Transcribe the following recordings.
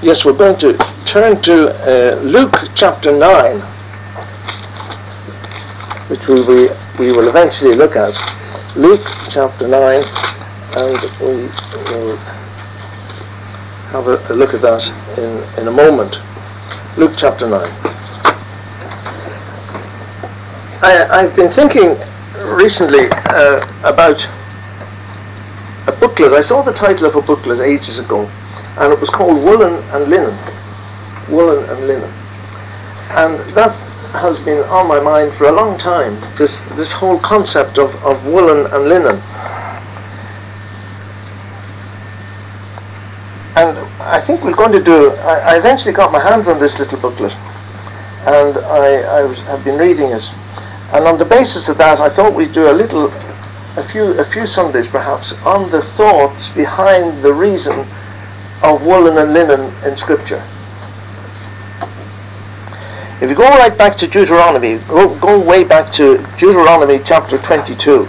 Yes, we're going to turn to uh, Luke chapter 9, which we, we, we will eventually look at. Luke chapter 9, and we will have a, a look at that in, in a moment. Luke chapter 9. I, I've been thinking recently uh, about a booklet. I saw the title of a booklet ages ago and it was called Woolen and Linen. Woolen and Linen. And that has been on my mind for a long time, this, this whole concept of, of woolen and linen. And I think we're going to do, I, I eventually got my hands on this little booklet and I, I was, have been reading it. And on the basis of that, I thought we'd do a little, a few, a few Sundays perhaps, on the thoughts behind the reason of woolen and linen in Scripture. If you go right back to Deuteronomy, go, go way back to Deuteronomy chapter 22,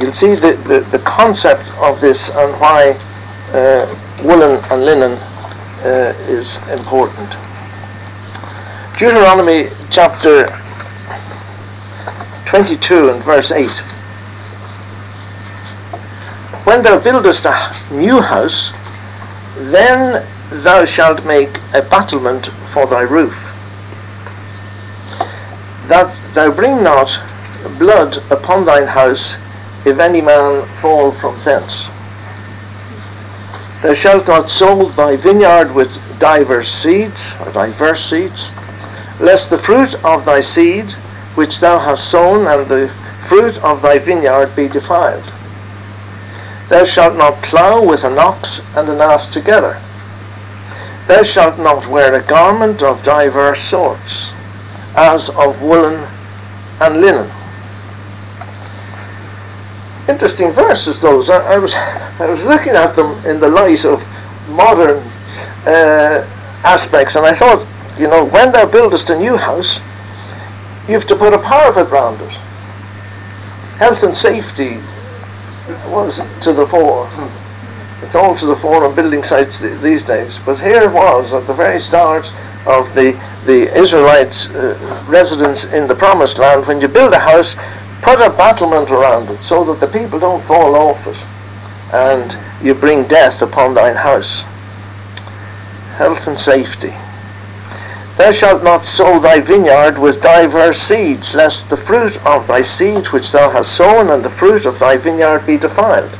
you'll see the, the, the concept of this and why uh, woolen and linen uh, is important. Deuteronomy chapter 22 and verse 8. When thou buildest a new house, then thou shalt make a battlement for thy roof, that thou bring not blood upon thine house, if any man fall from thence. Thou shalt not sow thy vineyard with divers seeds, or diverse seeds, lest the fruit of thy seed, which thou hast sown, and the fruit of thy vineyard be defiled. Thou shalt not plough with an ox and an ass together. Thou shalt not wear a garment of divers sorts, as of woolen and linen. Interesting verses those. I, I was I was looking at them in the light of modern uh, aspects, and I thought, you know, when thou buildest a new house, you have to put a parapet round it. Health and safety was to the fore. It's all to the fore on building sites th- these days. But here it was at the very start of the, the Israelites' uh, residence in the Promised Land. When you build a house, put a battlement around it so that the people don't fall off it and you bring death upon thine house. Health and safety. Thou shalt not sow thy vineyard with divers seeds, lest the fruit of thy seed which thou hast sown and the fruit of thy vineyard be defiled.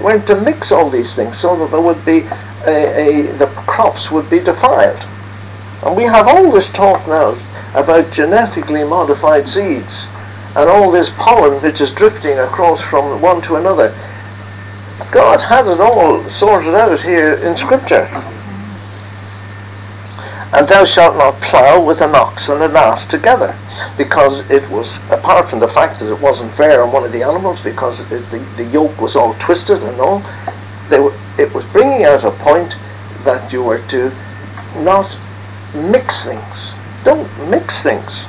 We're to mix all these things so that there would be a, a, the crops would be defiled. And we have all this talk now about genetically modified seeds and all this pollen which is drifting across from one to another. God had it all sorted out here in Scripture. And thou shalt not plough with an ox and an ass together, because it was, apart from the fact that it wasn't fair on one of the animals, because it, the, the yoke was all twisted and all, they were, it was bringing out a point that you were to not mix things. Don't mix things.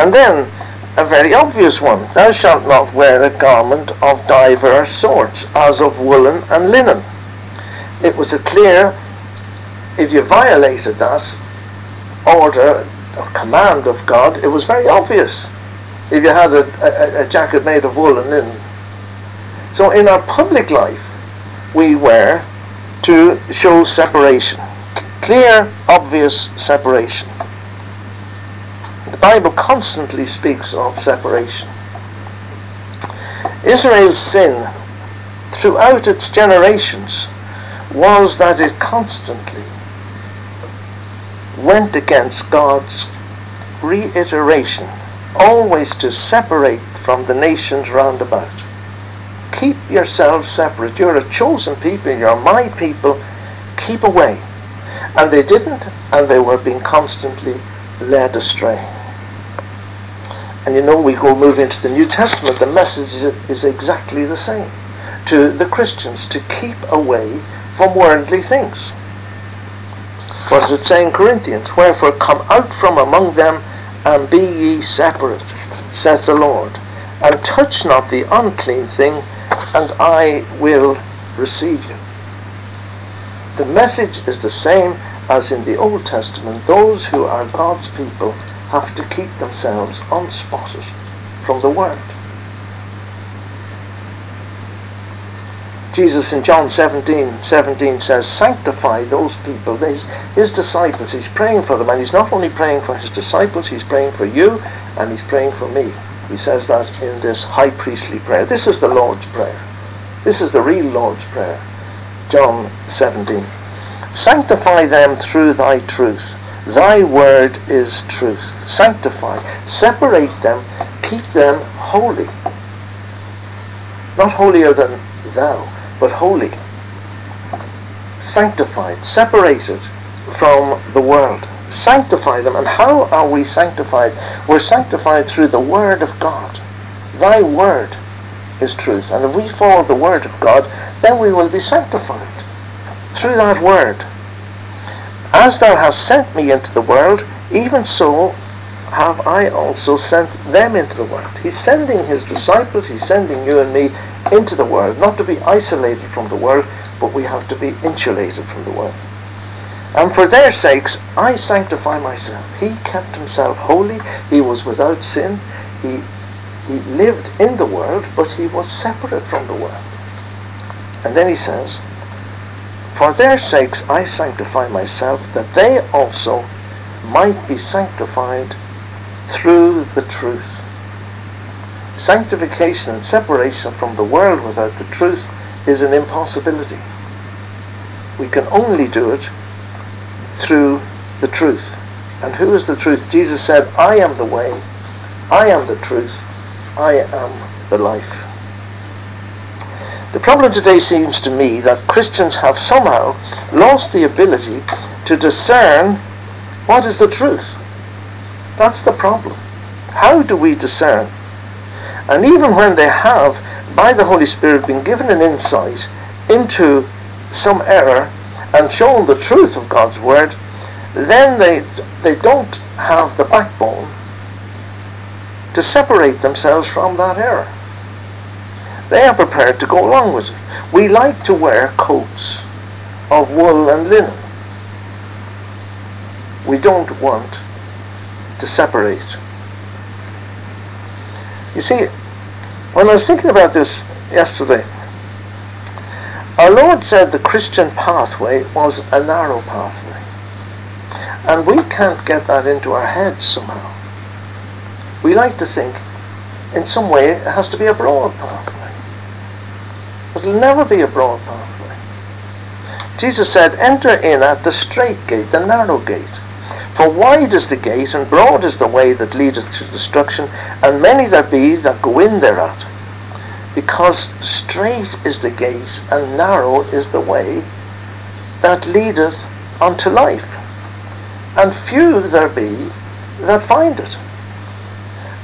And then, a very obvious one, thou shalt not wear a garment of divers sorts, as of woolen and linen. It was a clear if you violated that order or command of God, it was very obvious if you had a, a, a, jacket made of wool and linen. So in our public life, we were to show separation. Clear, obvious separation. The Bible constantly speaks of separation. Israel's sin throughout its generations was that it constantly went against God's reiteration, always to separate from the nations round about. Keep yourselves separate. You're a chosen people. You're my people. Keep away. And they didn't, and they were being constantly led astray. And you know, we go move into the New Testament, the message is exactly the same to the Christians to keep away from worldly things. What does it say in Corinthians? Wherefore come out from among them and be ye separate, saith the Lord, and touch not the unclean thing, and I will receive you. The message is the same as in the Old Testament. Those who are God's people have to keep themselves unspotted from the world. Jesus in John 17, 17 says, Sanctify those people, his, his disciples. He's praying for them, and he's not only praying for his disciples, he's praying for you, and he's praying for me. He says that in this high priestly prayer. This is the Lord's Prayer. This is the real Lord's Prayer. John 17. Sanctify them through thy truth. Thy word is truth. Sanctify. Separate them. Keep them holy. Not holier than thou but holy, sanctified, separated from the world. Sanctify them. And how are we sanctified? We're sanctified through the Word of God. Thy Word is truth. And if we follow the Word of God, then we will be sanctified through that Word. As thou hast sent me into the world, even so have I also sent them into the world. He's sending his disciples, he's sending you and me into the world, not to be isolated from the world, but we have to be insulated from the world. And for their sakes, I sanctify myself. He kept himself holy. He was without sin. He, he lived in the world, but he was separate from the world. And then he says, For their sakes I sanctify myself, that they also might be sanctified through the truth. Sanctification and separation from the world without the truth is an impossibility. We can only do it through the truth. And who is the truth? Jesus said, I am the way, I am the truth, I am the life. The problem today seems to me that Christians have somehow lost the ability to discern what is the truth. That's the problem. How do we discern and even when they have, by the Holy Spirit, been given an insight into some error and shown the truth of God's word, then they, they don't have the backbone to separate themselves from that error. They are prepared to go along with it. We like to wear coats of wool and linen. We don't want to separate you see, when I was thinking about this yesterday, our Lord said the Christian pathway was a narrow pathway. And we can't get that into our heads somehow. We like to think in some way it has to be a broad pathway. It'll never be a broad pathway. Jesus said, enter in at the strait gate, the narrow gate. For wide is the gate, and broad is the way that leadeth to destruction, and many there be that go in thereat. Because strait is the gate, and narrow is the way that leadeth unto life, and few there be that find it.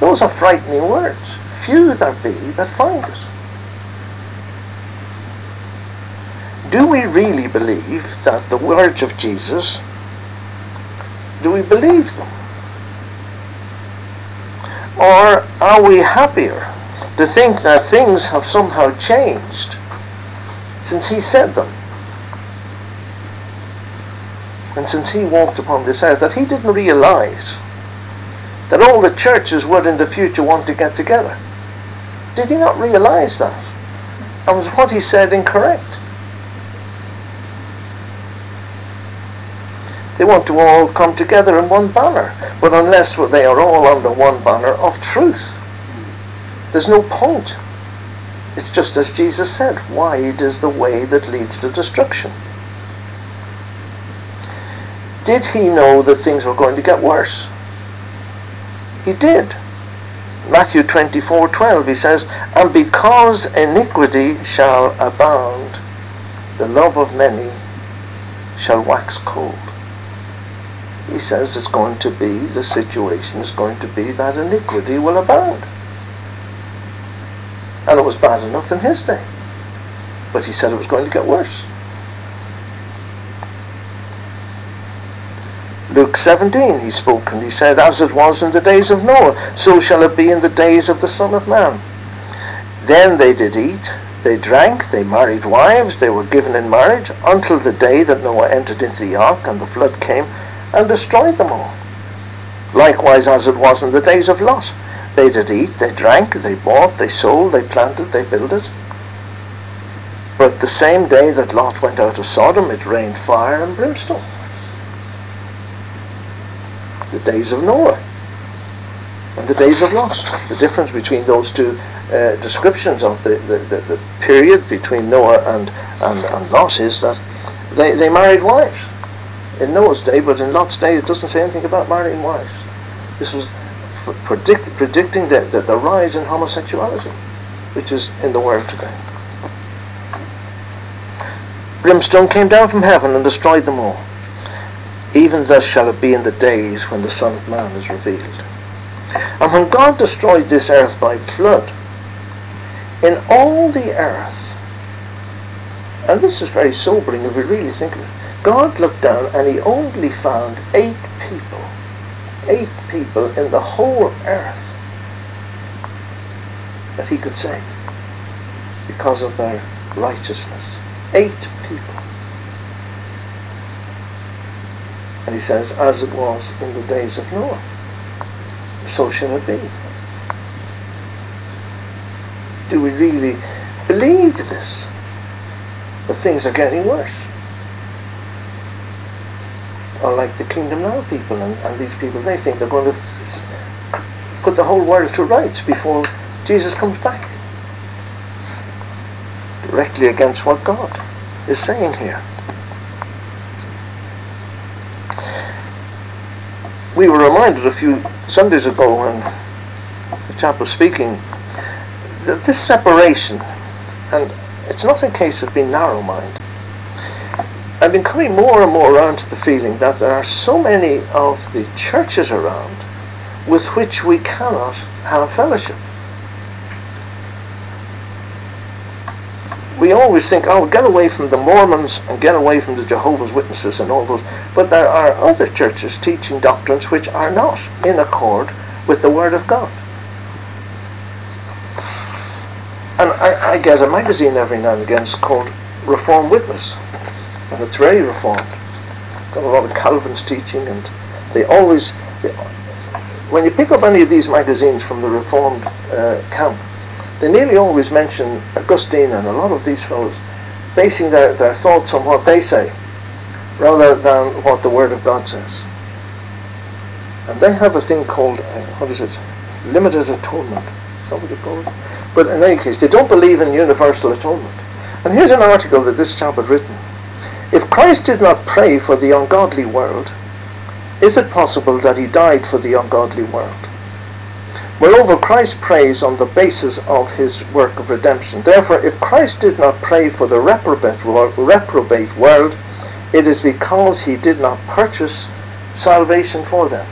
Those are frightening words. Few there be that find it. Do we really believe that the words of Jesus do we believe them? Or are we happier to think that things have somehow changed since he said them? And since he walked upon this earth, that he didn't realize that all the churches would in the future want to get together. Did he not realize that? And was what he said incorrect? They want to all come together in one banner. But unless they are all under one banner of truth, there's no point. It's just as Jesus said, wide is the way that leads to destruction. Did he know that things were going to get worse? He did. Matthew 24, 12, he says, And because iniquity shall abound, the love of many shall wax cold he says it's going to be, the situation is going to be that iniquity will abound. And it was bad enough in his day. But he said it was going to get worse. Luke 17 he spoke and he said, As it was in the days of Noah, so shall it be in the days of the Son of Man. Then they did eat, They drank, they married wives, they were given in marriage until the day that Noah entered into the ark and the flood came and destroyed them all. Likewise as it was in the days of Lot. They did eat, they drank, they bought, they sold, they planted, they builded. But the same day that Lot went out of Sodom, it rained fire and brimstone. The days of Noah and the days of Lot. The difference between those two uh, descriptions of the, the, the, the, period between Noah and, and, and Lot is that they, they married wives in Noah's day, but in Lot's day it doesn't say anything about marrying wives. This was predict, predicting the, the, the rise in homosexuality, which is in the world today. Brimstone came down from heaven and destroyed them all. Even thus shall it be in the days when the Son of Man is revealed. And when God destroyed this earth by flood, in all the earth, and this is very sobering if we really think of it, God looked down and he only found eight people, eight people in the whole earth that he could save because of their righteousness. Eight people. And he says, as it was in the days of Noah so shall it be. Do we really believe this? That things are getting worse? Or like the Kingdom Now people and, and these people, they think they're going to put the whole world to rights before Jesus comes back. Directly against what God is saying here. we were reminded a few Sundays ago when the chap was speaking that this separation, and it's not a case of being narrow-minded. I've been coming more and more around to the feeling that there are so many of the churches around with which we cannot have fellowship. we always think, oh, get away from the Mormons and get away from the Jehovah's Witnesses and all those. But there are other churches teaching doctrines which are not in accord with the Word of God. And I, I get a magazine every now and again called Reform Witness. And it's very reformed. Got a lot of Calvin's teaching and they always, they, when you pick up any of these magazines from the Reformed uh, camp, they nearly always mention Augustine and a lot of these fellows basing their, their thoughts on what they say rather than what the Word of God says. And they have a thing called, uh, what is it, limited atonement. Is that what they call it? But in any case, they don't believe in universal atonement. And here's an article that this chap had written. If Christ did not pray for the ungodly world, is it possible that he died for the ungodly world? Moreover, Christ prays on the basis of his work of redemption. Therefore, if Christ did not pray for the reprobate, reprobate world, it is because he did not purchase salvation for them.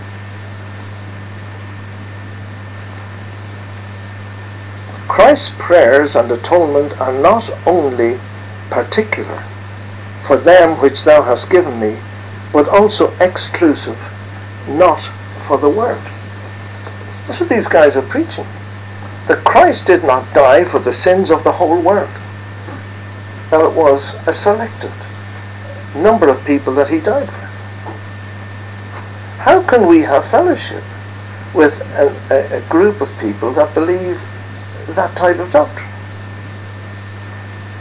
Christ's prayers and atonement are not only particular for them which thou hast given me, but also exclusive, not for the world. That's what these guys are preaching. That Christ did not die for the sins of the whole world. That it was a selected number of people that he died for. How can we have fellowship with a, a group of people that believe that type of doctrine?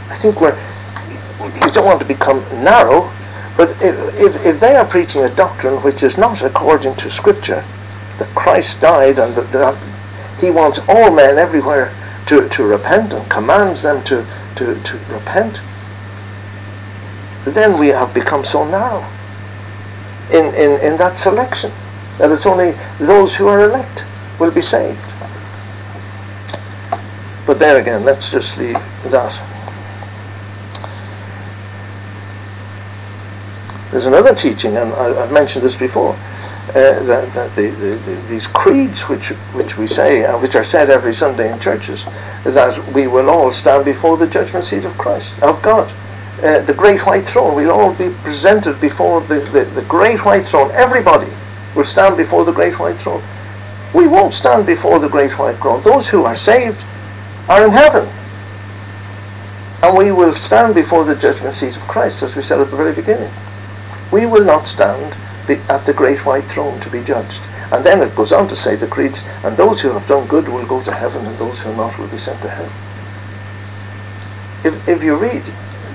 I think we're, you don't want to become narrow, but if, if, if they are preaching a doctrine which is not according to Scripture, that Christ died and that, that he wants all men everywhere to, to repent and commands them to, to, to repent, then we have become so narrow in, in, in that selection that it's only those who are elect will be saved. But there again, let's just leave that. There's another teaching, and I, have mentioned this before, uh, the, the, the, these creeds which which we say uh, which are said every Sunday in churches that we will all stand before the judgment seat of Christ of God. Uh, the great white throne we'll all be presented before the, the, the great white throne. Everybody will stand before the great white throne. We won't stand before the great white throne. Those who are saved are in heaven. And we will stand before the judgment seat of Christ, as we said at the very beginning. We will not stand at the great white throne to be judged. And then it goes on to say the creeds, and those who have done good will go to heaven, and those who are not will be sent to hell. If, if you read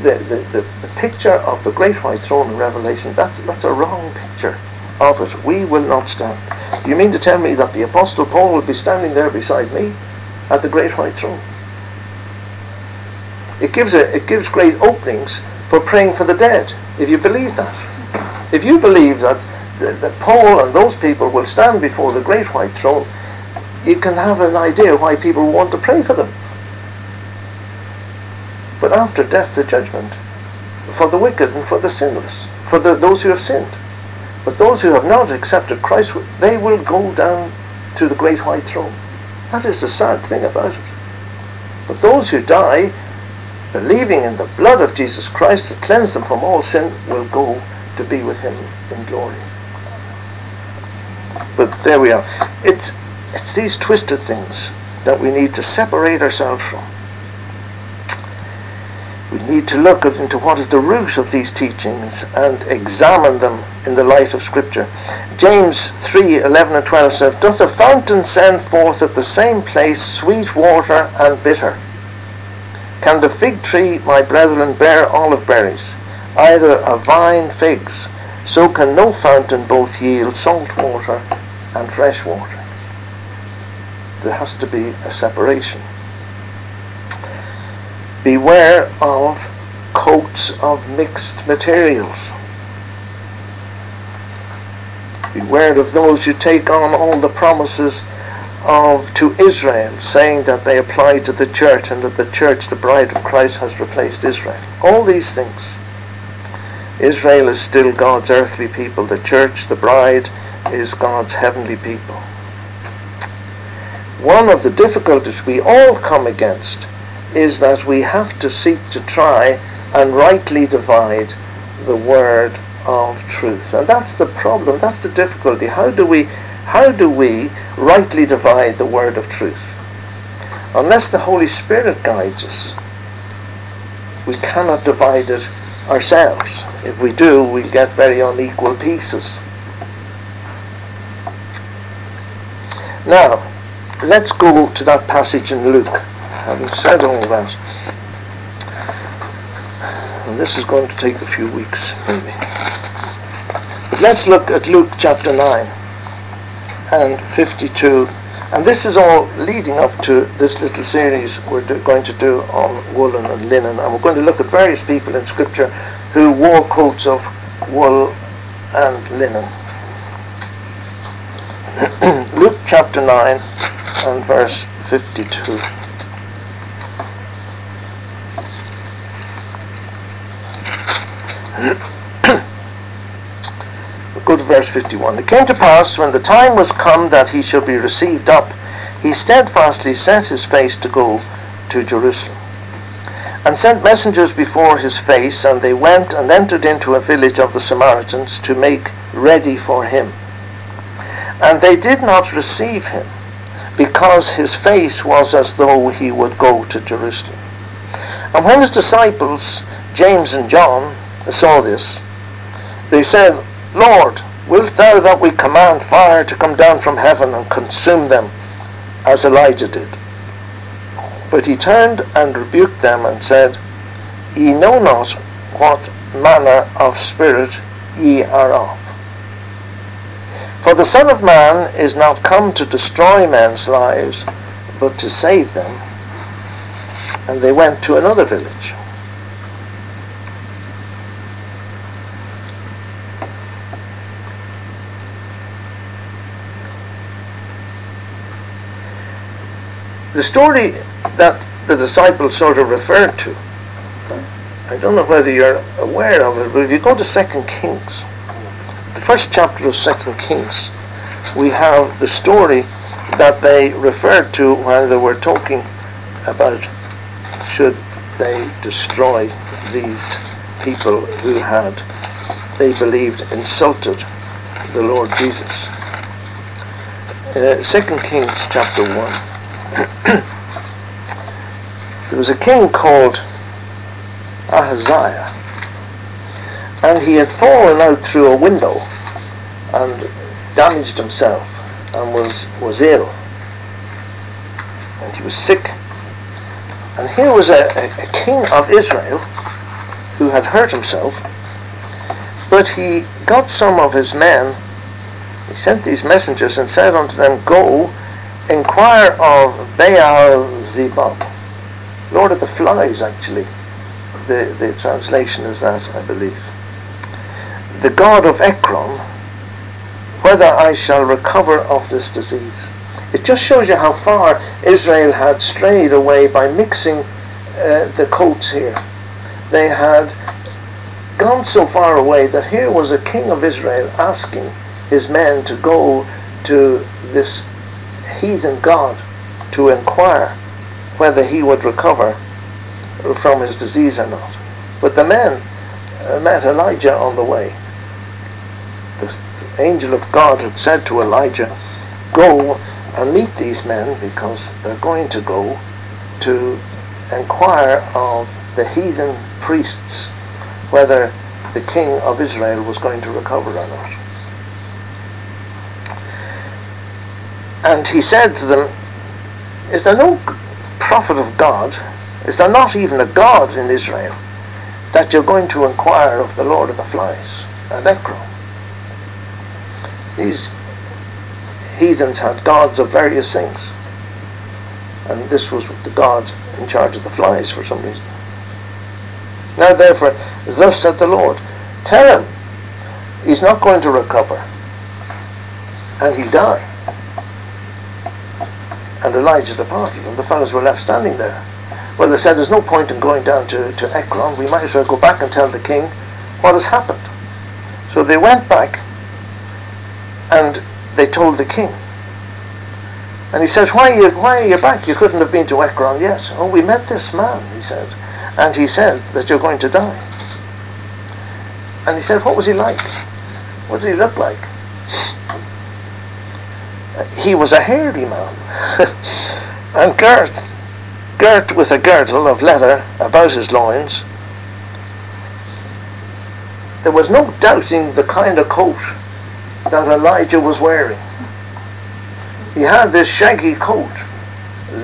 the, the, the, the picture of the great white throne in Revelation, that's, that's a wrong picture of it. We will not stand. You mean to tell me that the Apostle Paul will be standing there beside me at the great white throne? It gives, a, it gives great openings for praying for the dead, if you believe that. If you believe that, that, Paul and those people will stand before the great white throne, you can have an idea why people want to pray for them. But after death, the judgment for the wicked and for the sinless, for the, those who have sinned. But those who have not accepted Christ, they will go down to the great white throne. That is the sad thing about it. But those who die believing in the blood of Jesus Christ to cleanse them from all sin will go to be with him in glory. But there we are. It's, it's these twisted things that we need to separate ourselves from. We need to look into what is the root of these teachings and examine them in the light of Scripture. James 3 11 and 12 says, Doth a fountain send forth at the same place sweet water and bitter? Can the fig tree, my brethren, bear olive berries, either a vine figs? So can no fountain both yield salt water and fresh water. There has to be a separation. Beware of coats of mixed materials. Beware of those who take on all the promises of to Israel, saying that they apply to the church and that the church, the bride of Christ, has replaced Israel. All these things. Israel is still God's earthly people. The church, the bride, is God's heavenly people. One of the difficulties we all come against is that we have to seek to try and rightly divide the word of truth. And that's the problem, that's the difficulty. How do we how do we rightly divide the word of truth? Unless the Holy Spirit guides us, we cannot divide it ourselves. If we do, we get very unequal pieces. Now, let's go to that passage in Luke. Having said all that, and this is going to take a few weeks, maybe. But let's look at Luke chapter 9 and 52. And this is all leading up to this little series we're do, going to do on woolen and linen. And we're going to look at various people in Scripture who wore coats of wool and linen. Luke chapter 9 and verse 52. Verse 51. It came to pass, when the time was come that he should be received up, he steadfastly set his face to go to Jerusalem, and sent messengers before his face, and they went and entered into a village of the Samaritans to make ready for him. And they did not receive him, because his face was as though he would go to Jerusalem. And when his disciples, James and John, saw this, they said, Lord, wilt thou that we command fire to come down from heaven and consume them, as Elijah did? But he turned and rebuked them and said, Ye know not what manner of spirit ye are of. For the Son of Man is not come to destroy men's lives, but to save them. And they went to another village. The story that the disciples sort of referred to, I don't know whether you're aware of it, but if you go to Second Kings, the first chapter of Second Kings, we have the story that they referred to when they were talking about should they destroy these people who had, they believed, insulted the Lord Jesus. Uh, Second Kings chapter 1. There was a king called Ahaziah. And he had fallen out through a window and damaged himself and was, was ill. And he was sick. And here was a, a, a king of Israel who had hurt himself, but he got some of his men, he sent these messengers and said unto them, Go, inquire of Baal Zebub, Lord of the Flies, actually. The, the translation is that, I believe. The God of Ekron, whether I shall recover of this disease. It just shows you how far Israel had strayed away by mixing uh, the coats here. They had gone so far away that here was a king of Israel asking his men to go to this heathen god to inquire whether he would recover from his disease or not. But the men uh, met Elijah on the way the angel of God had said to Elijah, Go and meet these men because they're going to go to inquire of the heathen priests whether the king of Israel was going to recover or not. And he said to them, Is there no prophet of God? Is there not even a God in Israel that you're going to inquire of the Lord of the Flies at Ekron? These heathens had gods of various things. And this was the god in charge of the flies for some reason. Now therefore, thus said the Lord, tell him he's not going to recover. And he died. And Elijah departed, and the fellows were left standing there. Well, they said, there's no point in going down to, to Ekron. We might as well go back and tell the king what has happened. So they went back and they told the king. And he says, why are, you, why are you back? You couldn't have been to Ekron yet. Oh, we met this man, he said. And he said that you're going to die. And he said, what was he like? What did he look like? He was a hairy man. and girt, girt with a girdle of leather about his loins. There was no doubting the kind of coat that Elijah was wearing. He had this shaggy coat,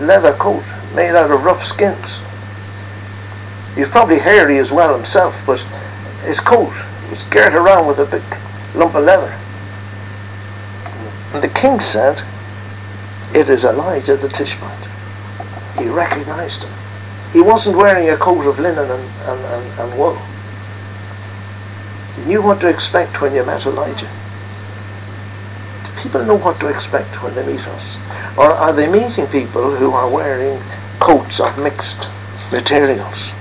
leather coat, made out of rough skins. He's probably hairy as well himself, but his coat was girt around with a big lump of leather. And the king said, It is Elijah the Tishbite. He recognized him. He wasn't wearing a coat of linen and, and, and, and wool. He knew what to expect when you met Elijah Do people know what to expect when they meet us? Or are they meeting people who are wearing coats of mixed materials?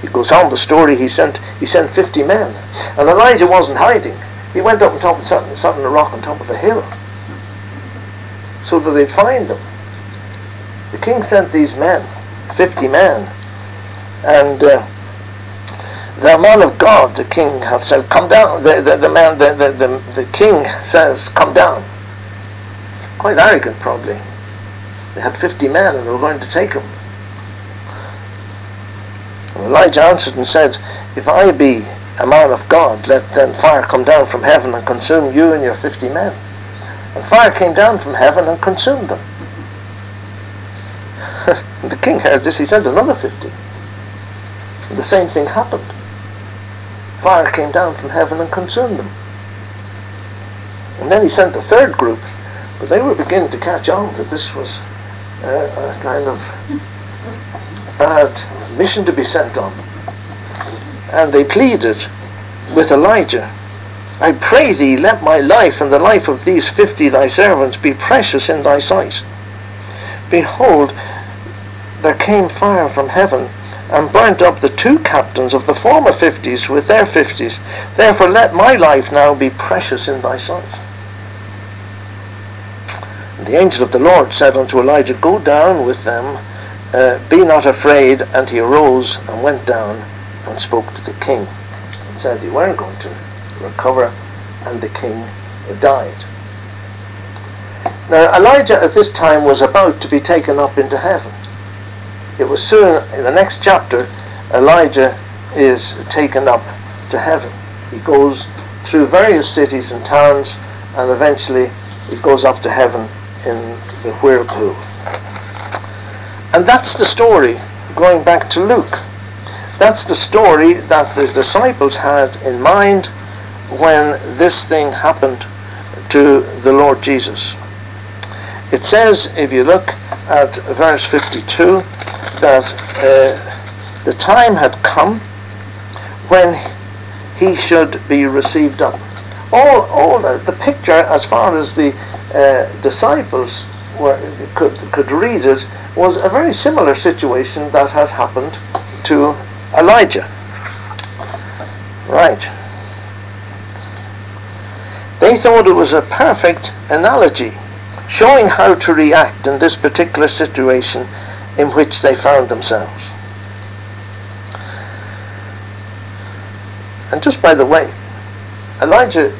He goes on the story, he sent he sent 50 men. And Elijah wasn't hiding. He went up on top sat, sat on a rock on top of a hill so that they'd find him. The king sent these men, 50 men, and uh, the man of God, the king, have said, come down. The, the, the man, the, the, the, the king says, come down. Quite arrogant, probably. They had 50 men and they were going to take him. And Elijah answered and said, If I be man of God, let then fire come down from heaven and consume you and your 50 men. And fire came down from heaven and consumed them. the king heard this, he sent another 50. And the same thing happened fire came down from heaven and consumed them. And then he sent the third group, but they were beginning to catch on that this was a, a kind of bad mission to be sent on. And they pleaded with Elijah, I pray thee, let my life and the life of these fifty thy servants be precious in thy sight. Behold, there came fire from heaven and burnt up the two captains of the former fifties with their fifties. Therefore let my life now be precious in thy sight. The angel of the Lord said unto Elijah, Go down with them, uh, be not afraid. And he arose and went down and spoke to the king and said he weren't going to recover, and the king died. Now Elijah at this time was about to be taken up into heaven it was soon in the next chapter Elijah is taken up to heaven. He goes through various cities and towns and eventually he goes up to heaven in the whirlpool. And that's the story, going back to Luke. That's the story that the disciples had in mind when this thing happened to the Lord Jesus. It says, if you look at verse 52, that uh, the time had come when he should be received up. All, all the, the picture, as far as the uh, disciples were, could, could read it, was a very similar situation that had happened to Elijah. Right. They thought it was a perfect analogy, showing how to react in this particular situation in which they found themselves. And just by the way, Elijah,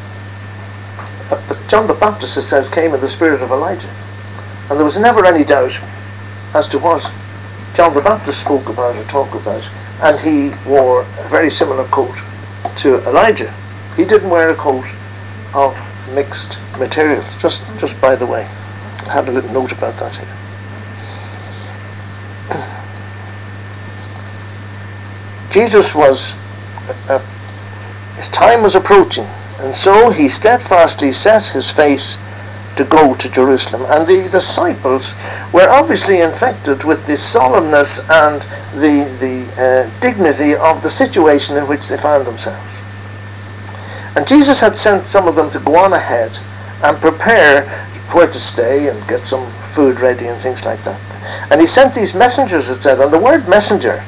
John the Baptist, it says, came in the spirit of Elijah. And there was never any doubt as to what John the Baptist spoke about or talked about. And he wore a very similar coat to Elijah. He didn't wear a coat of mixed materials, just, just by the way. I had a little note about that here. Jesus was uh, his time was approaching, and so he steadfastly set his face to go to Jerusalem. And the disciples were obviously infected with the solemnness and the, the uh, dignity of the situation in which they found themselves. And Jesus had sent some of them to go on ahead and prepare where to stay and get some food ready and things like that. And he sent these messengers, it said, and the word messenger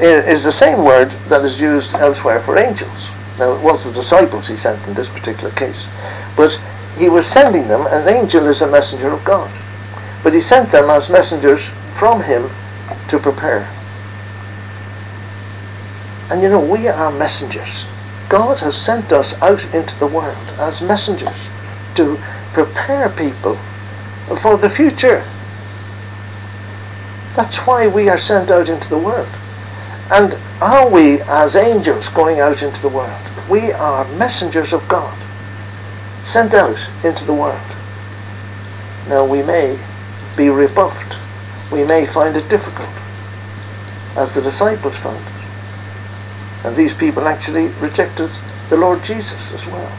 is the same word that is used elsewhere for angels. Now, it was the disciples he sent in this particular case. But he was sending them, an angel is a messenger of God. But he sent them as messengers from him to prepare. And you know, we are messengers. God has sent us out into the world as messengers to prepare people for the future. That's why we are sent out into the world. And are we, as angels, going out into the world? We are messengers of God, sent out into the world. Now, we may be rebuffed. We may find it difficult, as the disciples found it. And these people actually rejected the Lord Jesus as well.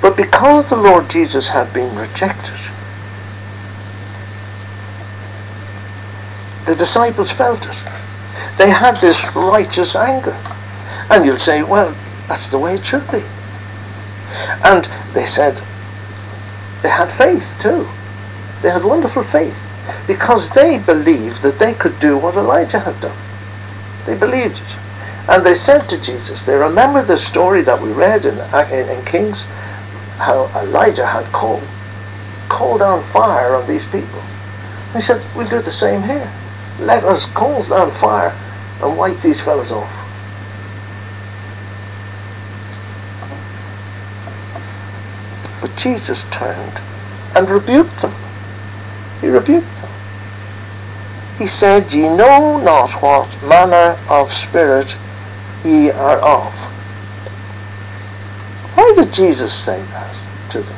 But because the Lord Jesus had been rejected, the disciples felt it. They had this righteous anger. And you'll say, well, that's the way it should be. And they said they had faith too. They had wonderful faith because they believed that they could do what Elijah had done. They believed it. And they said to Jesus, they remembered the story that we read in, in, in Kings, how Elijah had called, called down fire on these people. They said, we'll do the same here. Let us call down fire and wipe these fellows off. But Jesus turned and rebuked them. He rebuked them. He said, Ye know not what manner of spirit ye are of. Why did Jesus say that to them?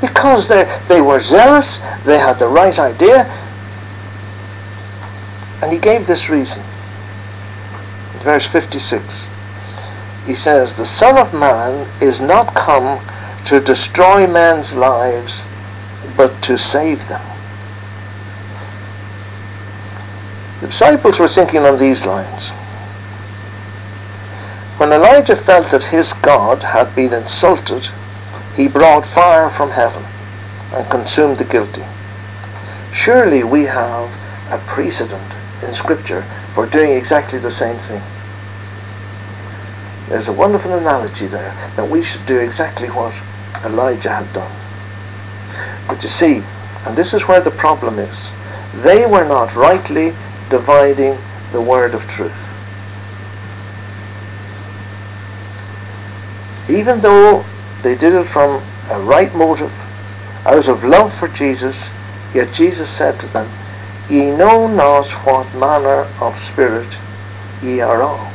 Because they, they were zealous, they had the right idea, and he gave this reason verse 56. He says, The Son of Man is not come to destroy men's lives, but to save them. The disciples were thinking on these lines. When Elijah felt that his God had been insulted, he brought fire from heaven and consumed the guilty. Surely we have a precedent in Scripture for doing exactly the same thing. There's a wonderful analogy there that we should do exactly what Elijah had done. But you see, and this is where the problem is, they were not rightly dividing the word of truth. Even though they did it from a right motive, out of love for Jesus, yet Jesus said to them, ye know not what manner of spirit ye are of.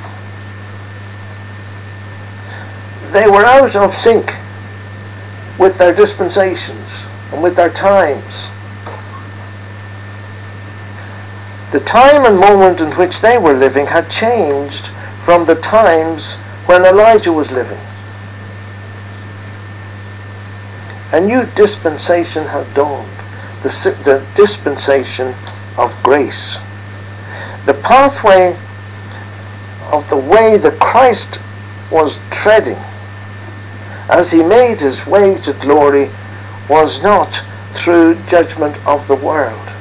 They were out of sync with their dispensations and with their times. The time and moment in which they were living had changed from the times when Elijah was living. A new dispensation had dawned, the, the dispensation of grace. The pathway of the way that Christ was treading as he made his way to glory was not through judgment of the world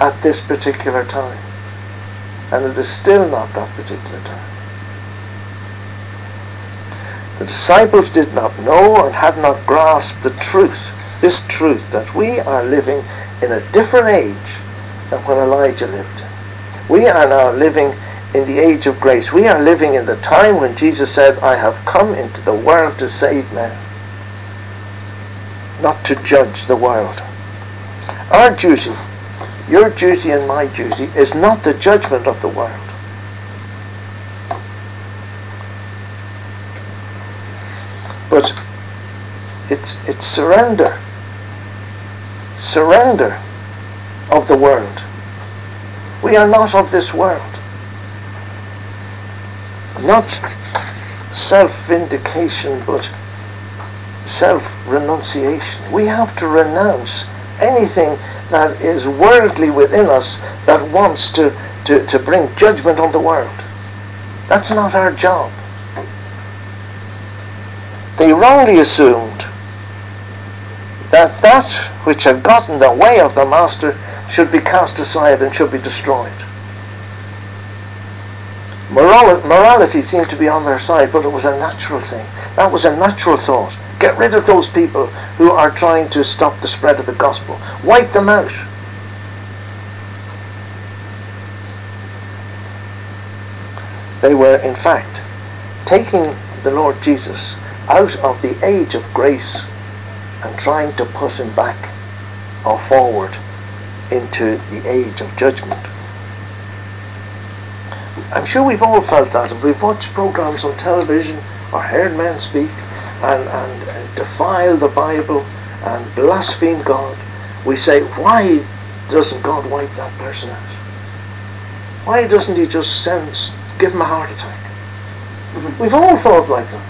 at this particular time. And it is still not that particular time. The disciples did not know and had not grasped the truth, this truth, that we are living in a different age than when Elijah lived. We are now living in the age of grace. We are living in the time when Jesus said, I have come into the world to save men, not to judge the world. Our duty, your duty and my duty, is not the judgment of the world. But it's, it's surrender. Surrender of the world. We are not of this world. Not self-vindication, but self-renunciation. We have to renounce anything that is worldly within us that wants to, to, to bring judgment on the world. That's not our job they wrongly assumed that that which had gotten the way of the master should be cast aside and should be destroyed. Morality seemed to be on their side, but it was a natural thing. That was a natural thought. Get rid of those people who are trying to stop the spread of the gospel. Wipe them out. They were, in fact, taking the Lord Jesus out of the age of grace and trying to push him back or forward into the age of judgment. I'm sure we've all felt that. If we've watched programs on television or heard men speak and, and defile the Bible and blaspheme God, we say, why doesn't God wipe that person out? Why doesn't he just send, give him a heart attack? Mm-hmm. We've all thought like that.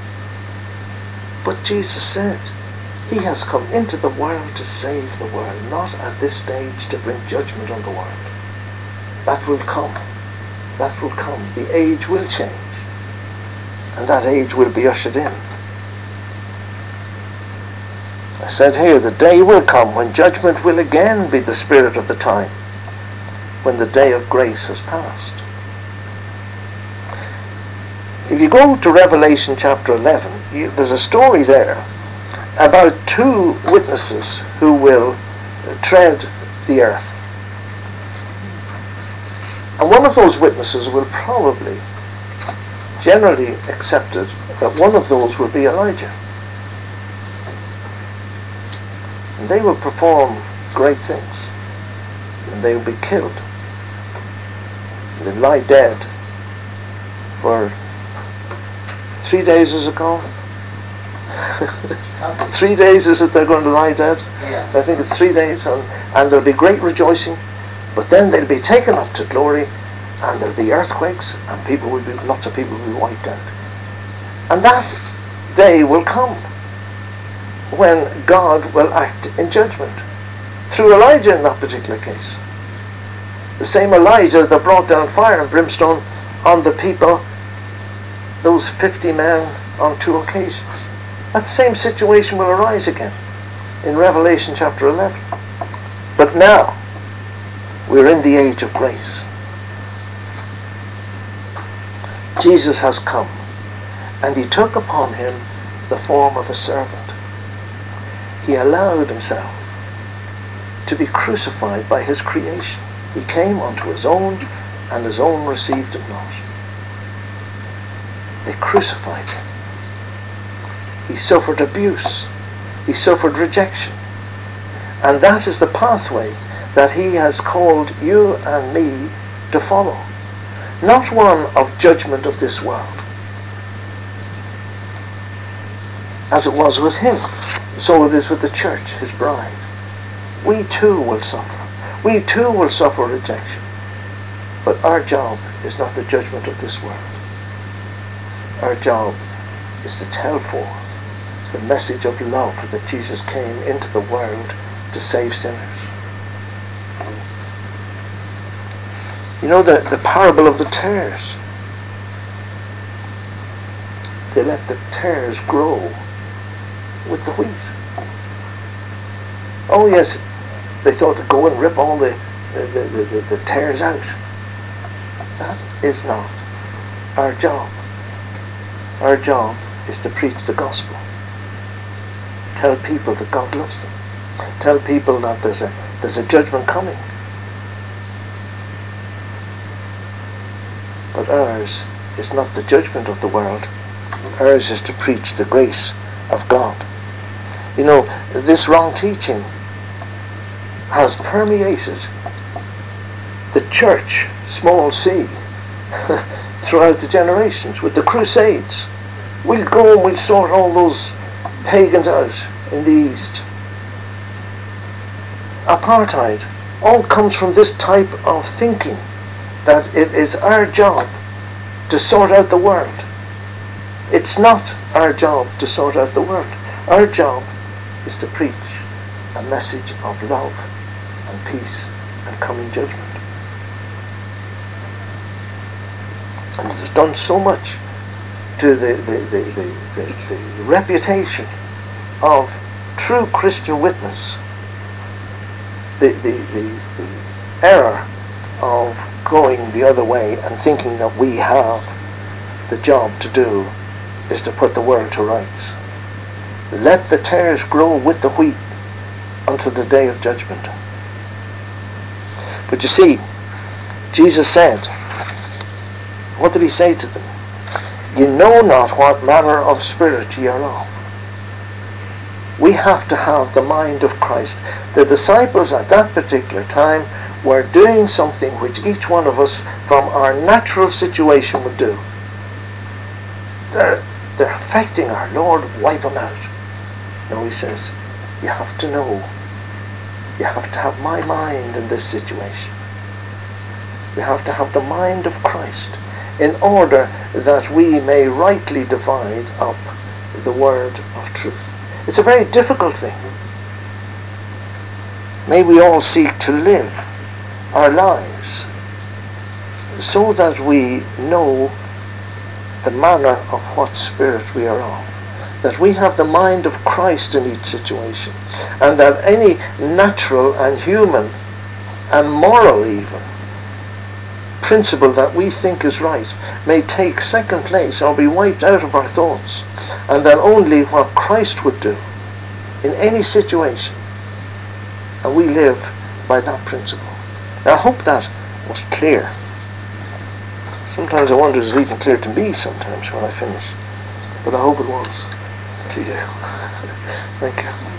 But Jesus said, He has come into the world to save the world, not at this stage to bring judgment on the world. That will come. That will come. The age will change. And that age will be ushered in. I said here, the day will come when judgment will again be the spirit of the time, when the day of grace has passed. If you go to Revelation chapter 11, you, there's a story there about two witnesses who will tread the earth. And one of those witnesses will probably, generally accepted, that one of those will be Elijah. And they will perform great things. And they will be killed. And they lie dead for Three days is it gone? three days is it they're going to lie dead? Yeah. I think it's three days, and, and there'll be great rejoicing. But then they'll be taken up to glory, and there'll be earthquakes, and people will be lots of people will be wiped out. And that day will come when God will act in judgment through Elijah in that particular case. The same Elijah that brought down fire and brimstone on the people those 50 men on two occasions. That same situation will arise again in Revelation chapter 11. But now, we're in the age of grace. Jesus has come, and he took upon him the form of a servant. He allowed himself to be crucified by his creation. He came unto his own, and his own received him not. They crucified him. He suffered abuse. He suffered rejection. And that is the pathway that he has called you and me to follow. Not one of judgment of this world. As it was with him, so it is with the church, his bride. We too will suffer. We too will suffer rejection. But our job is not the judgment of this world. Our job is to tell forth the message of love that Jesus came into the world to save sinners. You know the, the parable of the tares. They let the tares grow with the wheat. Oh yes, they thought to go and rip all the, the, the, the, the tares out. That is not our job. Our job is to preach the gospel. Tell people that God loves them. Tell people that there's a, there's a judgment coming. Ours is not the judgment of the world. Ours is to preach the grace of God. You know, this wrong teaching has permeated the church, small c, throughout the generations with the Crusades. We'll go and we'll sort all those pagans out in the East. Apartheid all comes from this type of thinking that it is our job to sort out the world. It's not our job to sort out the world. Our job is to preach a message of love and peace and coming judgment. And it has done so much to the, the, the, the, the, reputation of true Christian witness, the, the, the, the error of going the other way and thinking that we have the job to do is to put the world to rights. Let the tares grow with the wheat until the day of judgment. But you see, Jesus said, what did he say to them? You know not what manner of spirit ye are of. We have to have the mind of Christ. The disciples at that particular time we're doing something which each one of us from our natural situation would do. They're, they're affecting our Lord, wipe them out. No, he says, you have to know. You have to have my mind in this situation. You have to have the mind of Christ in order that we may rightly divide up the word of truth. It's a very difficult thing. May we all seek to live our lives so that we know the manner of what spirit we are of. That we have the mind of Christ in each situation. And that any natural and human and moral even principle that we think is right may take second place or be wiped out of our thoughts. And that only what Christ would do in any situation. And we live by that principle. I hope that was clear. Sometimes I wonder is it even clear to me sometimes when I finish. But I hope it was to you. Thank you.